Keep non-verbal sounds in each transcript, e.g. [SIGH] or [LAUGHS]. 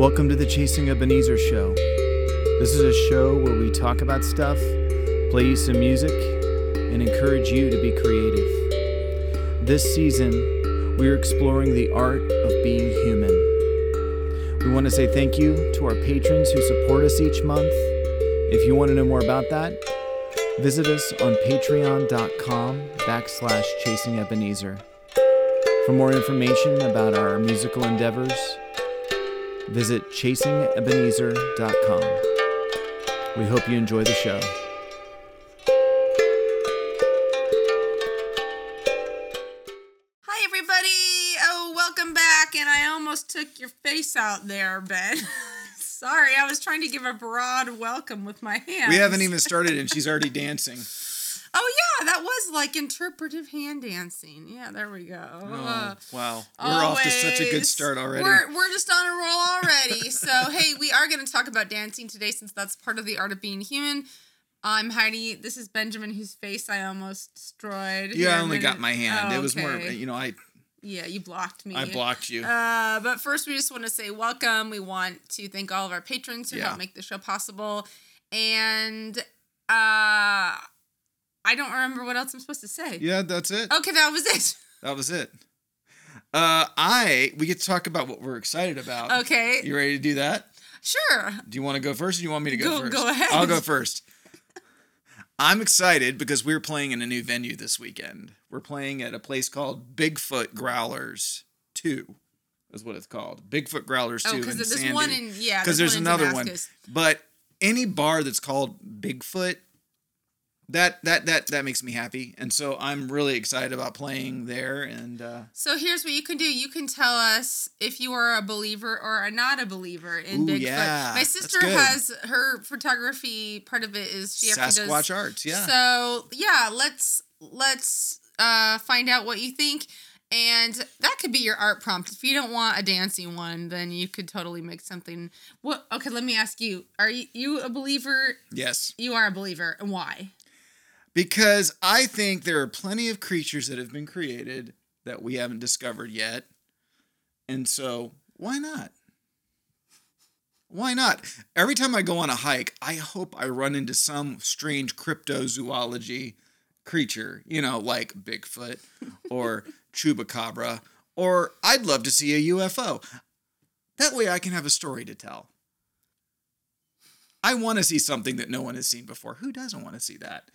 Welcome to the Chasing Ebenezer show. This is a show where we talk about stuff, play you some music, and encourage you to be creative. This season, we are exploring the art of being human. We want to say thank you to our patrons who support us each month. If you want to know more about that, visit us on patreon.com backslash chasing Ebenezer. For more information about our musical endeavors, visit chasingebenezer.com. We hope you enjoy the show. Hi, everybody. Oh, welcome back. And I almost took your face out there, Ben. [LAUGHS] Sorry, I was trying to give a broad welcome with my hands. We haven't even started and she's already dancing. [LAUGHS] Oh, yeah, that was like interpretive hand dancing. Yeah, there we go. Oh, wow. We're off to such a good start already. We're, we're just on a roll already. so, [LAUGHS] hey, we are going to talk about dancing today since that's part of the art of being human. I'm Heidi. This is Benjamin, whose face I almost destroyed. yeah, I only got my hand. Oh, it was more, you know, I Yeah, you blocked me. I blocked you. Uh, but first, we just want to say welcome. We want to thank all of our patrons who Yeah. help make the show possible. And uh, I don't remember what else I'm supposed to say. yeah, that's it. Okay, that was it. [LAUGHS] That was it. Uh, I we get to talk about what we're excited about. Okay, You ready to do that? sure. Do you want to go first or do you want me to go, Go- first? go ahead. I'll go first. I'm excited because we're playing in a new venue this weekend. We're playing at a place called Bigfoot Growlers 2, is what it's called. Bigfoot Growlers 2 Oh, in because there's Sandy. one in yeah. because there's in another one. But any bar that's called Bigfoot, that that that that makes me happy, and so I'm really excited about playing there. And uh, So here's what you can do. You can tell us if you are a believer or are not a believer in Ooh, Bigfoot. yeah, My sister has her photography. Part of it is she actually does Sasquatch Arts, yeah. So yeah, let's let's uh, find out what you think, and that could be your art prompt. If you don't want a dancing one, then you could totally make something. What? Okay, let me ask you: Are you, you a believer? yes, You are a believer, and why? Because I think there are plenty of creatures that have been created that we haven't discovered yet, and so why not? Why not? Every time I go on a hike, I hope I run into some strange cryptozoology creature, you know, like Bigfoot or [LAUGHS] Chupacabra, or I'd love to see a UFO. That way I can have a story to tell. I want to see something that no one has seen before. Who doesn't want to see that?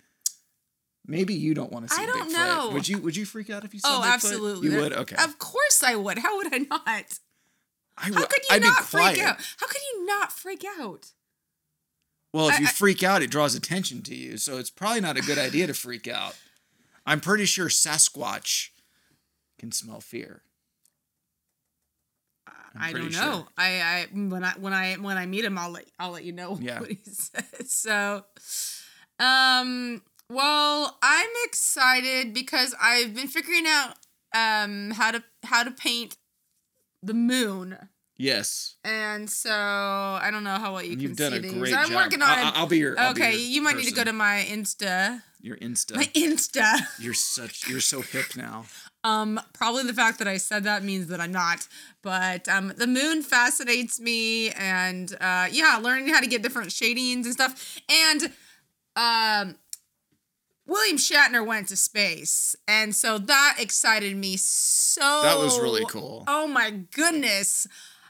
Maybe you don't want to see I don't Bigfoot. know. Would you would you freak out if you saw Oh, Bigfoot? absolutely. You would? Okay. Of course I would. How would I not? I How could you I'd not freak out? How could you not freak out? Well, if I- you freak out, it draws attention to you. So it's probably not a good idea to freak out. I'm pretty sure Sasquatch can smell fear. I'm I don't know. I, I when I when I when I meet him, I'll let I'll let you know Yeah. [LAUGHS] what he says. So, um, well, I'm excited because I've been figuring out um how to how to paint the moon, Yes. and so I don't know how well you You've can done see a these. great I'm job. working on I- it. I'll be your. I'll be okay, your you might need to go to my Insta. your Insta. My Insta. You're such. You're so hip now. Um, probably the fact that I said that means that I'm not. But um, the moon fascinates me, and uh, yeah, learning how to get different shadings and stuff. And um, William Shatner went to space, and so that excited me so. That was really cool. Oh my goodness,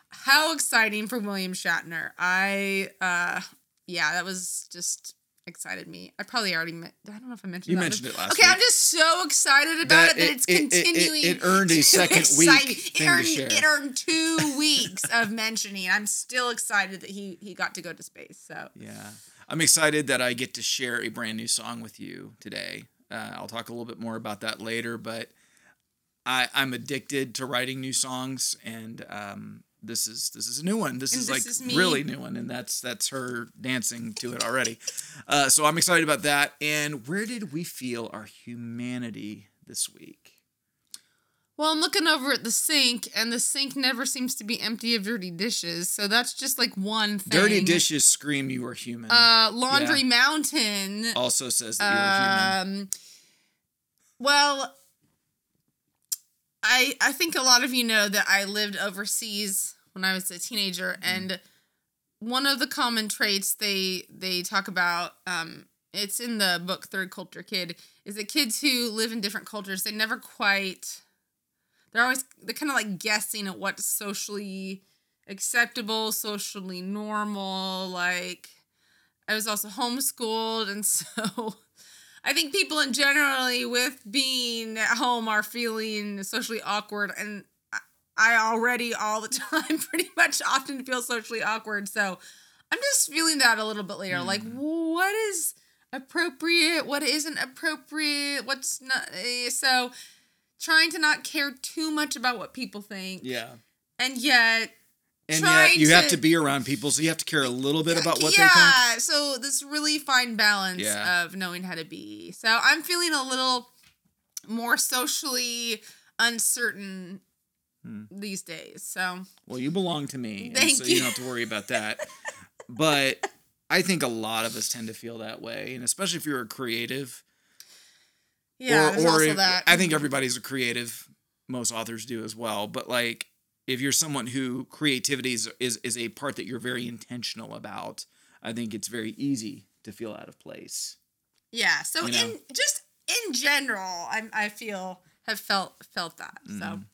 how exciting for William Shatner! I uh, yeah, that was just excited me. I probably already met. I don't know if I mentioned. You mentioned it last Okay, I'm just so excited about That it that it's it- it- it- continuing. it earned a second [LAUGHS] excite week It earned, it earned two weeks of mentioning. I'm still excited that he he got to go to space. So Yeah. I'm excited that I get to share a brand new song with you today. Uh, I'll talk a little bit more about that later, but I, I'm addicted to writing new songs, and um, this is this is a new one. This And is this like is really new one, and that's that's her dancing to it already. Uh, so I'm excited about that. And where did we feel our humanity this week? Well, I'm looking over at the sink, and the sink never seems to be empty of dirty dishes. So that's just like one thing. Dirty dishes scream you are human. Uh, Laundry Mountain. also says that you are human. Um, well, I I think a lot of you know that I lived overseas when I was a teenager, and one of the common traits they they talk about um it's in the book Third Culture Kid is that kids who live in different cultures they never quite they're always they're kind of like guessing at what's socially acceptable, socially normal. Like I was also homeschooled, and [LAUGHS] so I think people in generally with being at home are feeling socially awkward, and I already all the [LAUGHS] time pretty much often feel socially awkward. So I'm just feeling that a little bit later. Like, what is appropriate? What isn't appropriate? What's not? eh, So trying to not care too much about what people think. Yeah. And yet, And yet you have to- to be around people, so you have to care a little bit about what yeah, they think. so this really fine balance Yeah. of knowing how to be. So I'm feeling a little more socially uncertain Hmm. these days. So Well, you belong to me, Thank so you. you don't have to worry about that. but [LAUGHS] I think a lot of us tend to feel that way, and especially if you're a creative. Yeah, there's also if- that. I think everybody's a creative. Most authors do as well. But like, if you're someone who creativity is, is is a part that you're very intentional about, I think it's very easy to feel out of place. yeah. So you know. in just in general, I I feel have felt felt that. So Mm.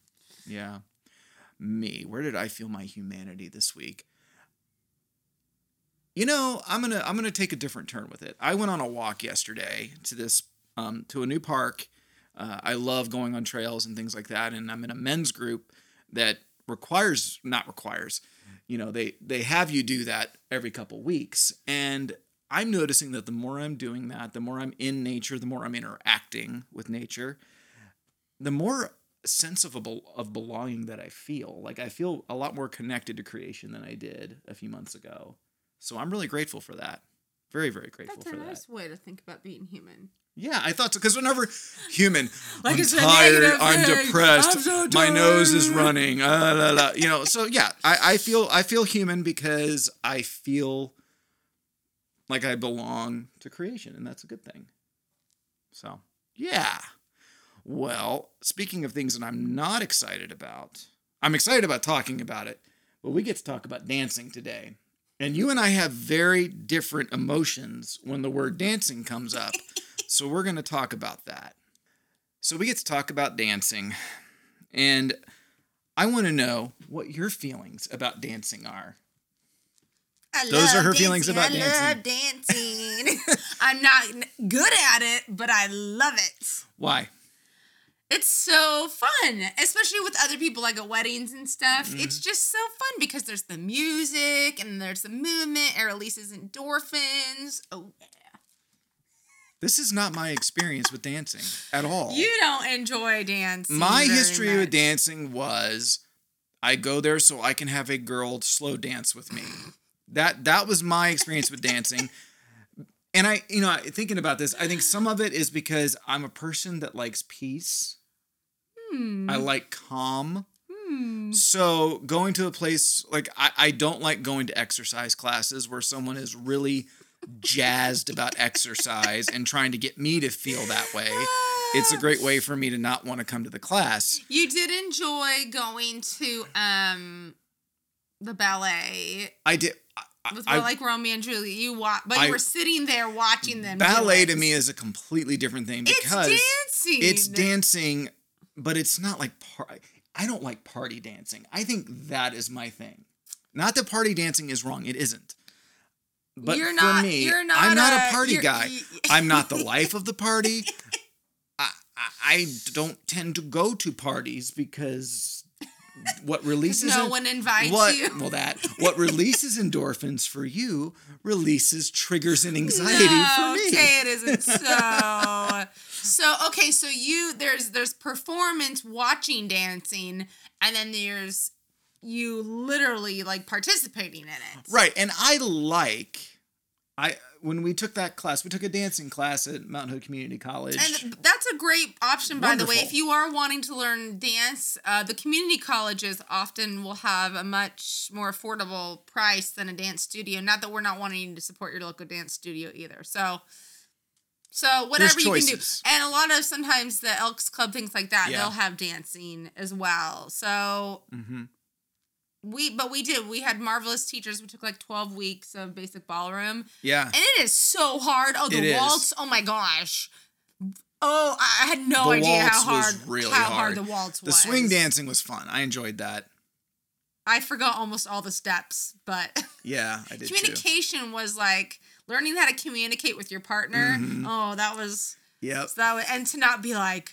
Yeah. Me, where did I feel my humanity this week? You know, I'm going to I'm to take a different turn with it. I went on a walk yesterday to this um to a new park. Uh, I love going on trails and things like that and I'm in a men's group that requires not requires. You know, they they have you do that every couple weeks and I'm noticing that the more I'm doing that, the more I'm in nature, the more I'm interacting with nature, the more sense of, a of belonging that I feel. Like I feel a lot more connected to creation than I did a few months ago. So I'm really grateful for that. Very, very grateful that's a for that. nice way to think about being human. Yeah, I thought so. Because whenever human, Like I'm tired, I'm thing. depressed, I'm so my nose is running, uh, la, la, you know. So yeah, I, I feel I feel human because I feel like I belong to creation, and that's a good thing. So yeah. Well, speaking of things that I'm not excited about, I'm excited about talking about it, but we get to talk about dancing today. And you and I have very different emotions when the word dancing comes up. So we're going to talk about that. So we get to talk about dancing. And I want to know what your feelings about dancing are. I Those are her feelings dancing. about I love dancing. [LAUGHS] I'm not good at it, but I love it. Why? It's so fun, especially with other people, like at weddings and stuff. Mm-hmm. It's just so fun because there's the music and there's the movement. It releases endorphins. Oh. This is not my experience with dancing at all. You don't enjoy dancing. my history much. with dancing was I go there so I can have a girl slow dance with me. That that was my experience with dancing. And I, you know, thinking about this, I think some of it is because I'm a person that likes peace. Hmm. I like calm. Hmm. So going to a place like I, I don't like going to exercise classes where someone is really jazzed about exercise and trying to get me to feel that way. It's a great way for me to not want to come to the class. You did enjoy going to um the ballet I did. I, with I- like Romeo and Juliet. You wa- but I- you were sitting there watching them. ballet to me is a completely different thing because it's dancing. it's dancing, but it's not like par- I don't like party dancing. I think that is my thing. Not that party dancing is wrong; it isn't. But You're for not- me, not I'm not a, a- party guy. I'm not the [LAUGHS] life of the party. [LAUGHS] I, I, I don't tend to go to parties because what [LAUGHS] releases no en- one invites what you. well that what releases endorphins for you releases triggers and anxiety no, for me. Okay, it isn't so. so okay, so you there's there's performance watching dancing, and then there's you literally like participating in it. Right, and I like I when we took that class, we took a dancing class at Mount Hood Community College. And that's a great option, by the way. If you are wanting to learn dance, uh, the community colleges often will have a much more affordable price than a dance studio. Not that we're not wanting to support your local dance studio either. So, so whatever you can do, and a lot of sometimes the Elks Club things like that, Yeah. they'll have dancing as well. So Mhm. We but we did. We had marvelous teachers. We took like twelve weeks of basic ballroom, Yeah. and it is so hard. Oh, It the is. waltz. Oh my gosh. Oh, I had no The idea how hard really how hard. hard the waltz The was. swing dancing was fun. I enjoyed that. I forgot almost all the steps, but [LAUGHS] Yeah, I did too. communication was like learning how to communicate with your partner. Mm-hmm. Oh, that was Yep. that was, and to not be like,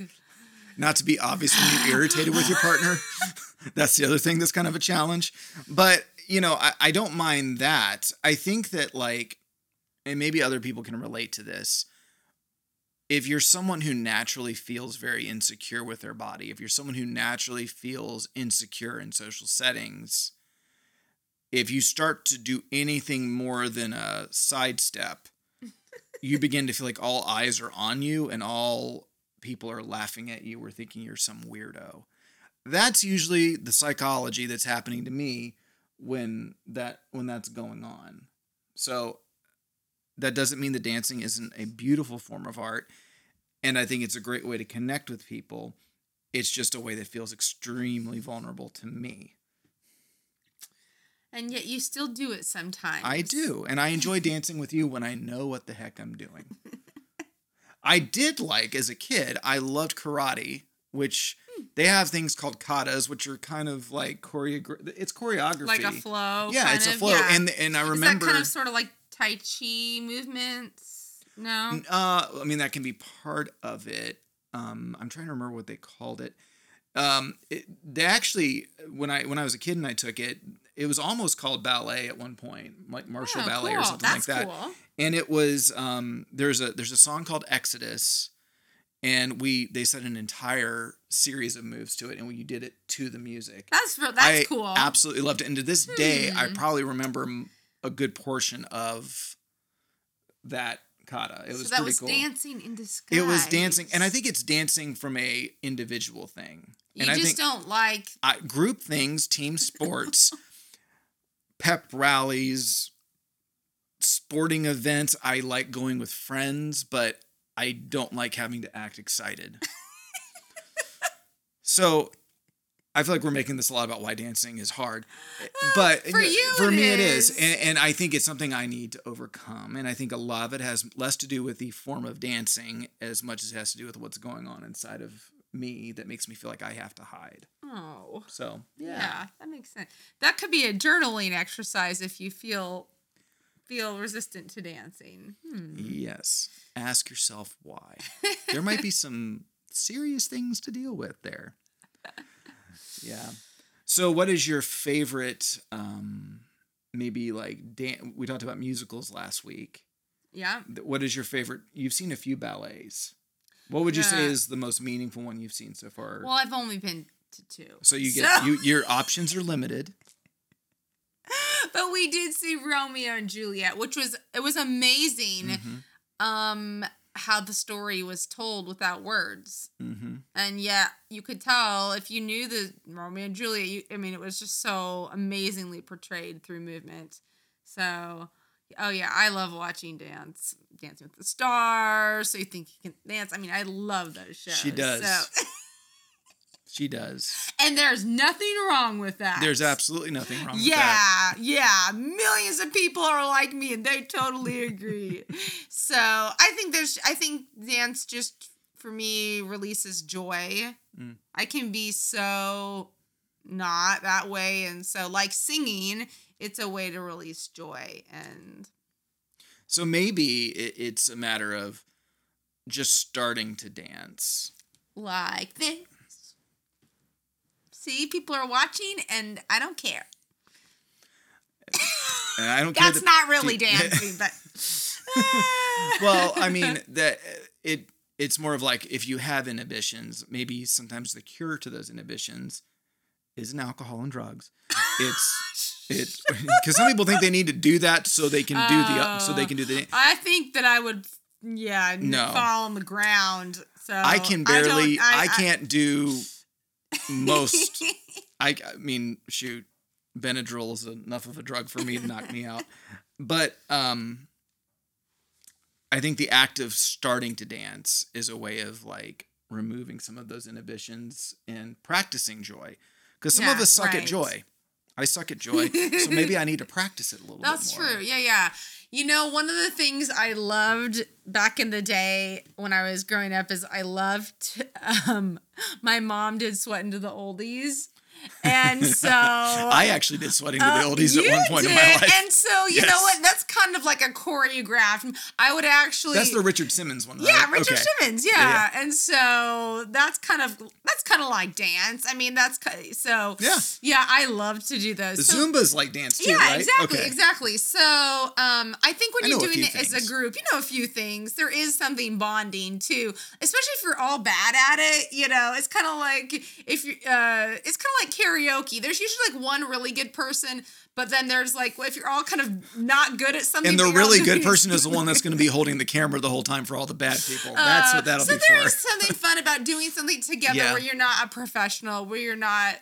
Not to be obviously irritated with your partner. [LAUGHS] That's the other thing that's kind of a challenge. But, you know, I, I don't mind that. I think that, like, and maybe other people can relate to this. If you're someone who naturally feels very insecure with their body, if you're someone who naturally feels insecure in social settings, if you start to do anything more than a sidestep, [LAUGHS] you begin to feel like all eyes are on you and all people are laughing at you or thinking you're some weirdo. That's usually the psychology that's happening to me when that when that's going on. So that doesn't mean that dancing isn't a beautiful form of art and I think it's a great way to connect with people. It's just a way that feels extremely vulnerable to me. and yet you still do it sometimes. I do, and I enjoy [LAUGHS] dancing with you when I know what the heck I'm doing. [LAUGHS] I did like as a kid, I loved karate, which they have things called katas, which are kind of like choreography. It's choreography, like a flow. Yeah, it's a flow, yeah. and and I remember. kind of sort of like Tai Chi movements. No. Uh, I mean that can be part of it. Um, I'm trying to remember what they called it. Um, it, they actually, when I when I was a kid and I took it, it was almost called ballet at one point, like martial Oh, ballet or something That's like that. cool. And it was um, there's a there's a song called Exodus, and we they set an entire series of moves to it, and we did it to the music. That's. That's I cool. absolutely loved it, and to this day, I Hmm. probably remember a good portion of that kata. It was so that pretty was cool. dancing in disguise. It was dancing, and I think it's dancing from a individual thing. you and I just don't like. I, group things, team sports, [LAUGHS] pep rallies, sporting events. I like going with friends, but I don't like having to act excited. [LAUGHS] so I feel like we're making this a lot about why dancing is hard, but for you for it me it is, is. and, and I think it's something I need to overcome. And I think a lot of it has less to do with the form of dancing as much as it has to do with what's going on inside of me that makes me feel like I have to hide. Oh. So Yeah. that makes sense. That could be a journaling exercise if you feel feel resistant to dancing. Hmm. Yes. Ask yourself why. there might be some serious things to deal with there. Yeah. So, what is your favorite, um, maybe like, dan- we talked about musicals last week. Yeah. What is your favorite? You've seen a few ballets. What would you say is the most meaningful one you've seen so far? Well, I've only been to two. so, you get, So- you, your options are limited. [LAUGHS] but we did see Romeo and Juliet, which was it was amazing. Mhm. Um, how the story was told without words, Mm-hmm. and yet you could tell if you knew the Romeo and Juliet. You, I mean, it was just so amazingly portrayed through movement. So, oh yeah, I love watching dance, Dancing with the Stars. So you think you can dance? I mean, I love those shows. She does. So, [LAUGHS] She does. and there's nothing wrong with that. There's absolutely nothing wrong with that. Yeah, yeah. Millions of people are like me and they totally agree. so I think there's I think dance just for me releases joy. Mm. I can be so not that way. And so like singing, it's a way to release joy. And So maybe it, it's a matter of just starting to dance. like this. See, people are watching and I don't care. And I don't [LAUGHS] care That's that- not really dancing, but [LAUGHS] [LAUGHS] well, I mean that it it's more of like if you have inhibitions, maybe sometimes the cure to those inhibitions isn't alcohol and drugs. It's it's because some people think they need to do that so they can do the uh, so they can do the. Uh, I think that I would, yeah, No. fall on the ground. So I can barely. I, can't do most. [LAUGHS] I, I mean, shoot, Benadryl is enough of a drug for me to knock me out. But um, I think the act of starting to dance is a way of like removing some of those inhibitions and practicing joy. Because some of us suck at joy. I suck at joy, so maybe I need to practice it a little That's bit more. true. Yeah, yeah. You know, one of the things I loved back in the day when I was growing up is I loved [LAUGHS] um my mom did Sweatin' to the Oldies. And [LAUGHS] so I actually did sweating to the Uh, oldies at one point in my life. And so, you know what? That's kind of like a choreographed. I would actually That's the Richard Simmons one, right? Yeah, Richard Okay. Simmons. Yeah. Yeah, and so that's kind of that's kind of like dance. I mean, that's ki- so. Yeah. yeah, I love to do those. So- Zumba's like dance too, yeah, right? exactly, Okay. exactly. So, um, I think when I you're doing it as a group, you know a few things. There is something bonding too, especially if you're all bad at it. You know, it's kind of like if you, uh, it's kind of like karaoke. There's usually like one really good person, but then there's like well, if you're all kind of not good at something. And the really good [LAUGHS] person is the one that's going to be holding the camera the whole time for all the bad people. That's what that'll Uh, so be there for. is something fun about doing something together Yeah. where you're not a professional, where you're not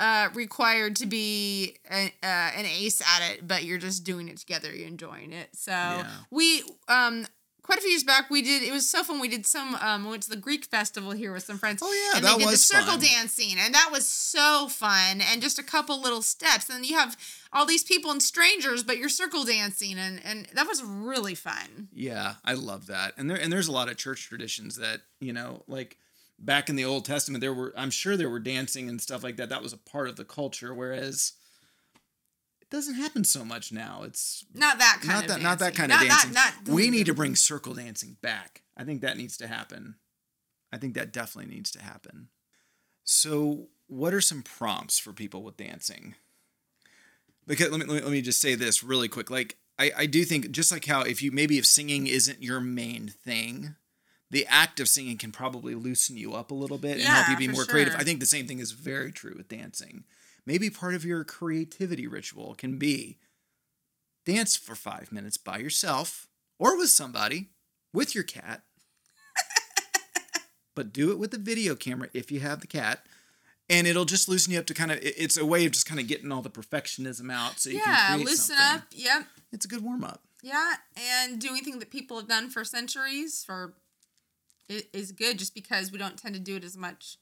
uh, required to be a, uh, an ace at it, but you're just doing it together. You're enjoying it. So we um. Quite a few years back, we did. It was so fun. We did some. Um, we went to the Greek festival here with some friends. Oh, yeah, and that they did was the circle fun. dancing, and that was so fun. And just a couple little steps, and you have all these people and strangers, but you're circle dancing, and and that was really fun. Yeah, I love that. And there and there's a lot of church traditions that, you know, like back in the Old Testament there were I'm sure there were dancing and stuff like that. That was a part of the culture whereas doesn't happen so much now. It's Not that kind not of that not that dancing. kind of Not- dancing. Not, not, we need to bring circle dancing back. I think that needs to happen. I think that definitely needs to happen. So, what are some prompts for people with dancing? Because let me, let me let me just say this really quick. Like I, I do think just like how if you maybe if singing isn't your main thing, the act of singing can probably loosen you up a little bit and help you be more creative. I think the same thing is very true with dancing. Maybe part of your creativity ritual can be dance for five minutes by yourself or with somebody, with your cat. [LAUGHS] but do it with a video camera if you have the cat. And it'll just loosen you up to kind of, it's a way of just kind of getting all the perfectionism out so you yeah, can loosen something. up. Yep. It's a good warm up. Yeah, and doing things that people have done for centuries for is good just because we don't tend to do it as much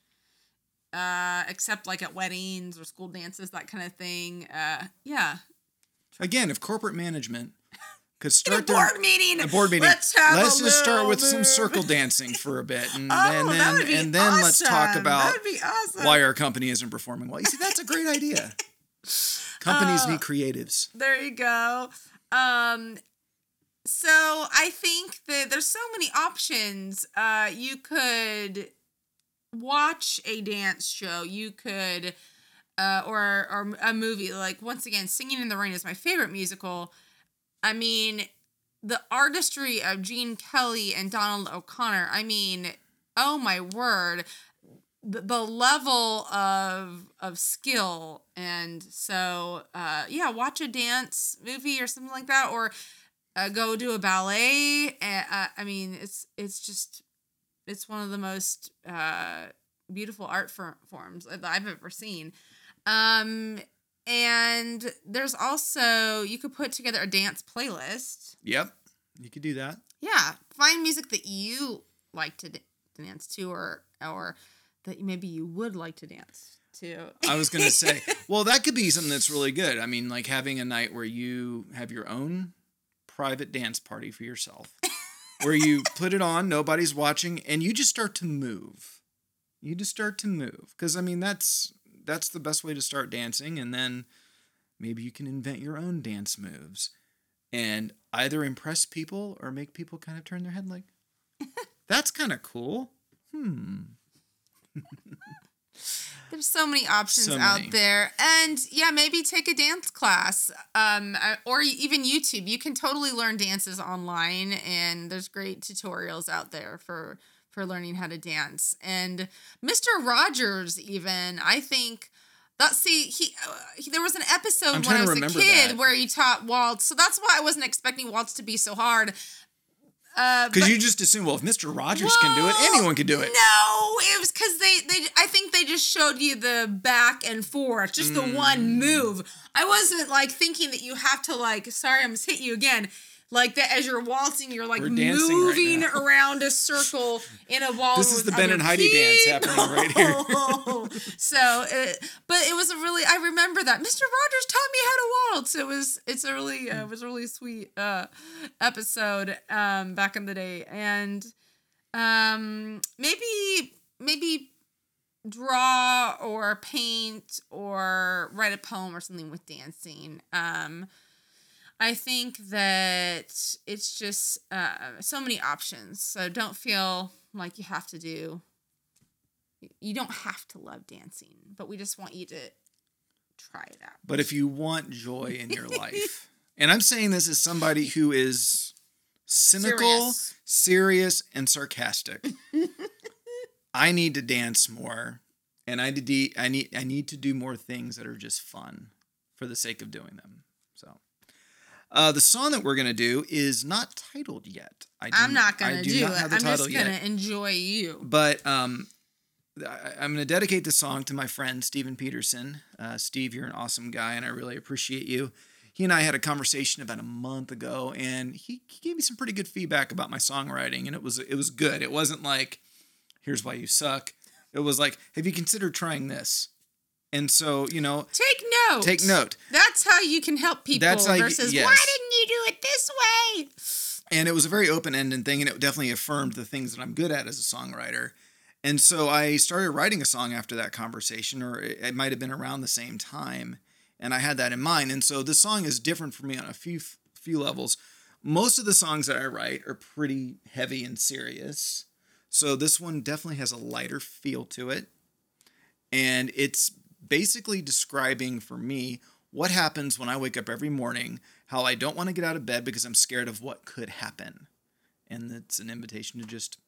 uh except like at weddings or school dances that kind of thing. Uh yeah. Again, if corporate management could [LAUGHS] start board their, meeting. a board meeting, Let's let's just start with some circle dancing for a bit, and [LAUGHS] Oh, then, that then and then let's talk about That would be awesome. why our company isn't performing well. You see, that's a great idea. [LAUGHS] Companies Uh, need creatives. There you go. Um so I think that there's so many options. Uh you could watch a dance show. You could uh or or a movie like once again Singing in the Rain is my favorite musical. I mean the artistry of Gene Kelly and Donald O'Connor. I mean, oh my word the, the level of of skill and so uh yeah watch a dance movie or something like that or uh, go do a ballet uh, uh, i mean it's it's just it's one of the most uh beautiful art for, forms that i've ever seen um and there's also you could put together a dance playlist Yep, you could do that. yeah, find music that you like to d- dance to, or or that maybe you would like to dance to. I was gonna say, [LAUGHS] well, that could be something that's really good. I mean, like having a night where you have your own private dance party for yourself, where you put it on, nobody's watching, and you just start to move. You just start to move, because I mean, that's that's the best way to start dancing, and then maybe you can invent your own dance moves, and either impress people or make people kind of turn their head like, that's kind of cool. Hmm. [LAUGHS] There's so many options So out there, and yeah, maybe take a dance class, um, uh, or even YouTube. You can totally learn dances online, and there's great tutorials out there for for learning how to dance. And Mr. Rogers, even I think. That see he, uh, he there was an episode I'm when I was a kid that. where he taught waltz, so that's why I wasn't expecting waltz to be so hard. Uh, Because but- you just assume, well, if Mr. Rogers can do it, anyone can do it. No, it was because they they I think they just showed you the back and forth, just the Mm. one move. I wasn't like thinking that you have to like. Sorry, I'm gonna hit you again. Like that as you're waltzing, you're like We're right moving around a circle in a ball. This is the Ben and Heidi dance happening right here. here. [LAUGHS] so, it, but it was a really. I remember that Mr. Rogers taught me how to waltz. It was. It's a really. Uh, it was a really sweet uh, episode um, back in the day, and um, maybe maybe draw or paint or write a poem or something with dancing. Um, I think that it's just uh, so many options. So don't feel like you have to do. You don't have to love dancing, but we just want you to try it out. But if you want joy in your life, [LAUGHS] and I'm saying this as somebody who is cynical, Serious. serious, and sarcastic, [LAUGHS] I need to dance more, and I need I need I need to do more things that are just fun for the sake of doing them. So. Uh, the song that we're gonna do is not titled yet. I I'm not gonna do do, not it. I'm just gonna enjoy you. but um, I, I'm going to dedicate the song to my friend Steven Peterson. Uh, Steve, you're an awesome guy, and I really appreciate you. He and I had a conversation about a month ago, and he, he gave me some pretty good feedback about my songwriting, and it was it was good. It wasn't like, "Here's why you suck." It was like, "Have you considered trying this?" And so, you know, Take note. Take note. That's how you can help people That's you- versus yes. why didn't you do it this way? and it was a very open-ended thing and it definitely affirmed the things that i'm good at as a songwriter and so i started writing a song after that conversation or it, it might have been around the same time and i had that in mind and so this song is different for me on a few few levels most of the songs that i write are pretty heavy and serious so this one definitely has a lighter feel to it and it's basically describing for me what happens when I wake up every morning, how I don't want to get out of bed because I'm scared of what could happen. And it's an invitation to just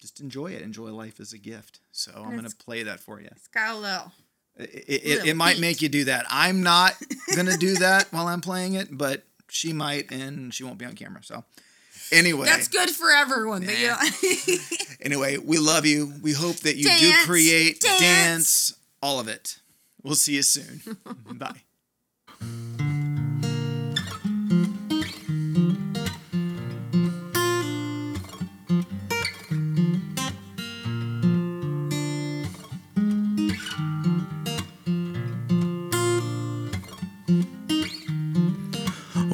just enjoy it, enjoy life as a gift. So I'm going to play that for you. It's got a little. It, it, little it might beat. make you do that. I'm not [LAUGHS] going to do that while I'm playing it, but she might and she won't be on camera. So anyway, That's good for everyone. But you [LAUGHS] anyway, we love you. We hope that you do create, dance. dance, all of it. We'll see you soon. [LAUGHS] Bye.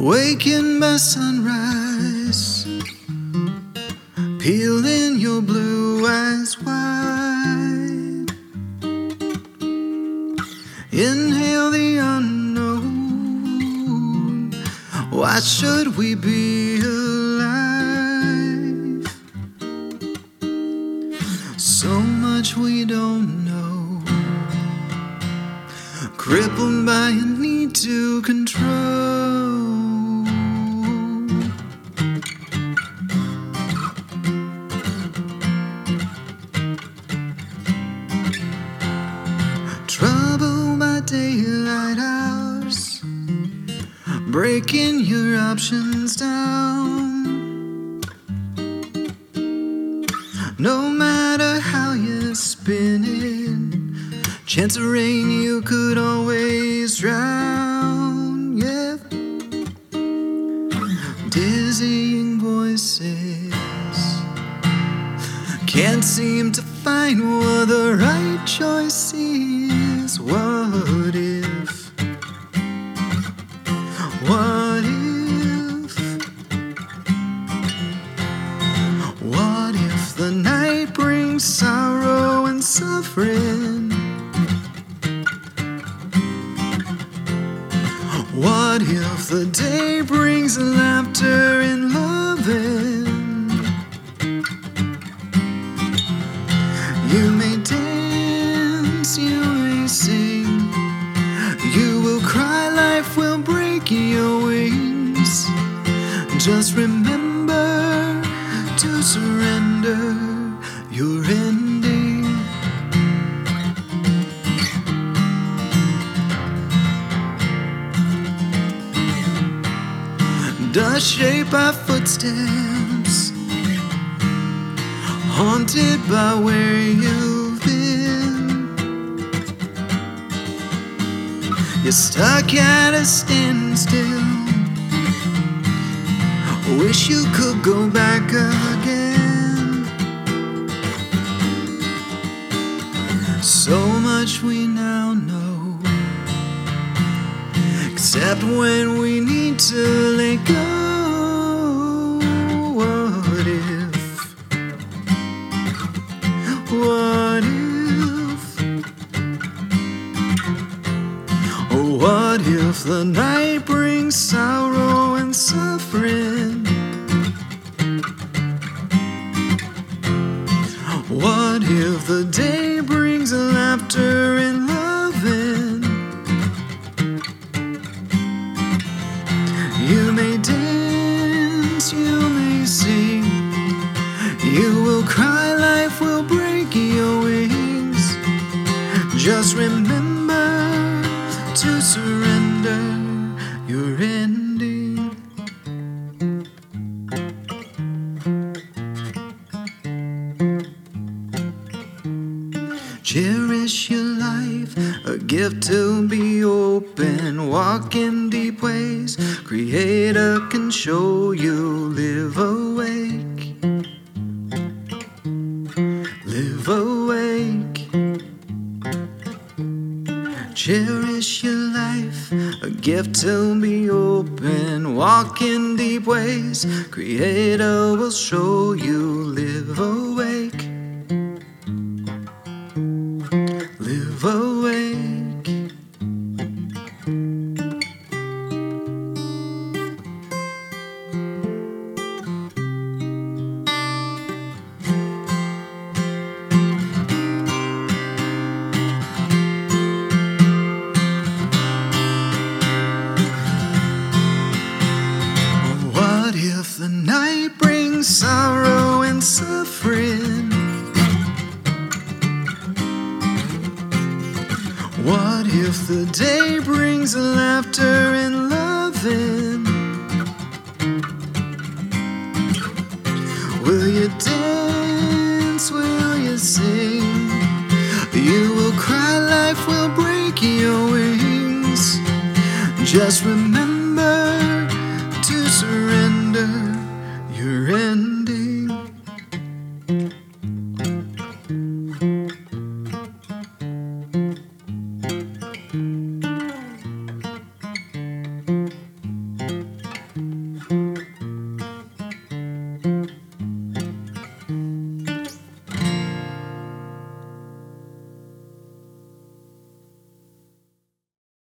Waking by sunrise, peeling No matter how you spin it, chance of rain you could always drown. Yeah, dizzying voices can't seem to find what the right choice is. What your wings. Just remember to surrender your ending. Dust shape our footsteps haunted by where you've You're stuck at a standstill, Wish you could go back again. So much we now know, except when we need to let go. The night open. Walk in deep ways, Creator can show you. Live awake, live awake. Cherish your life, a gift to be open. Walk in deep ways, Creator will show you. Live awake. And suffering? What if the day brings laughter and loving? Will you dance? Will you sing? You will cry, life will break your wings. Just remember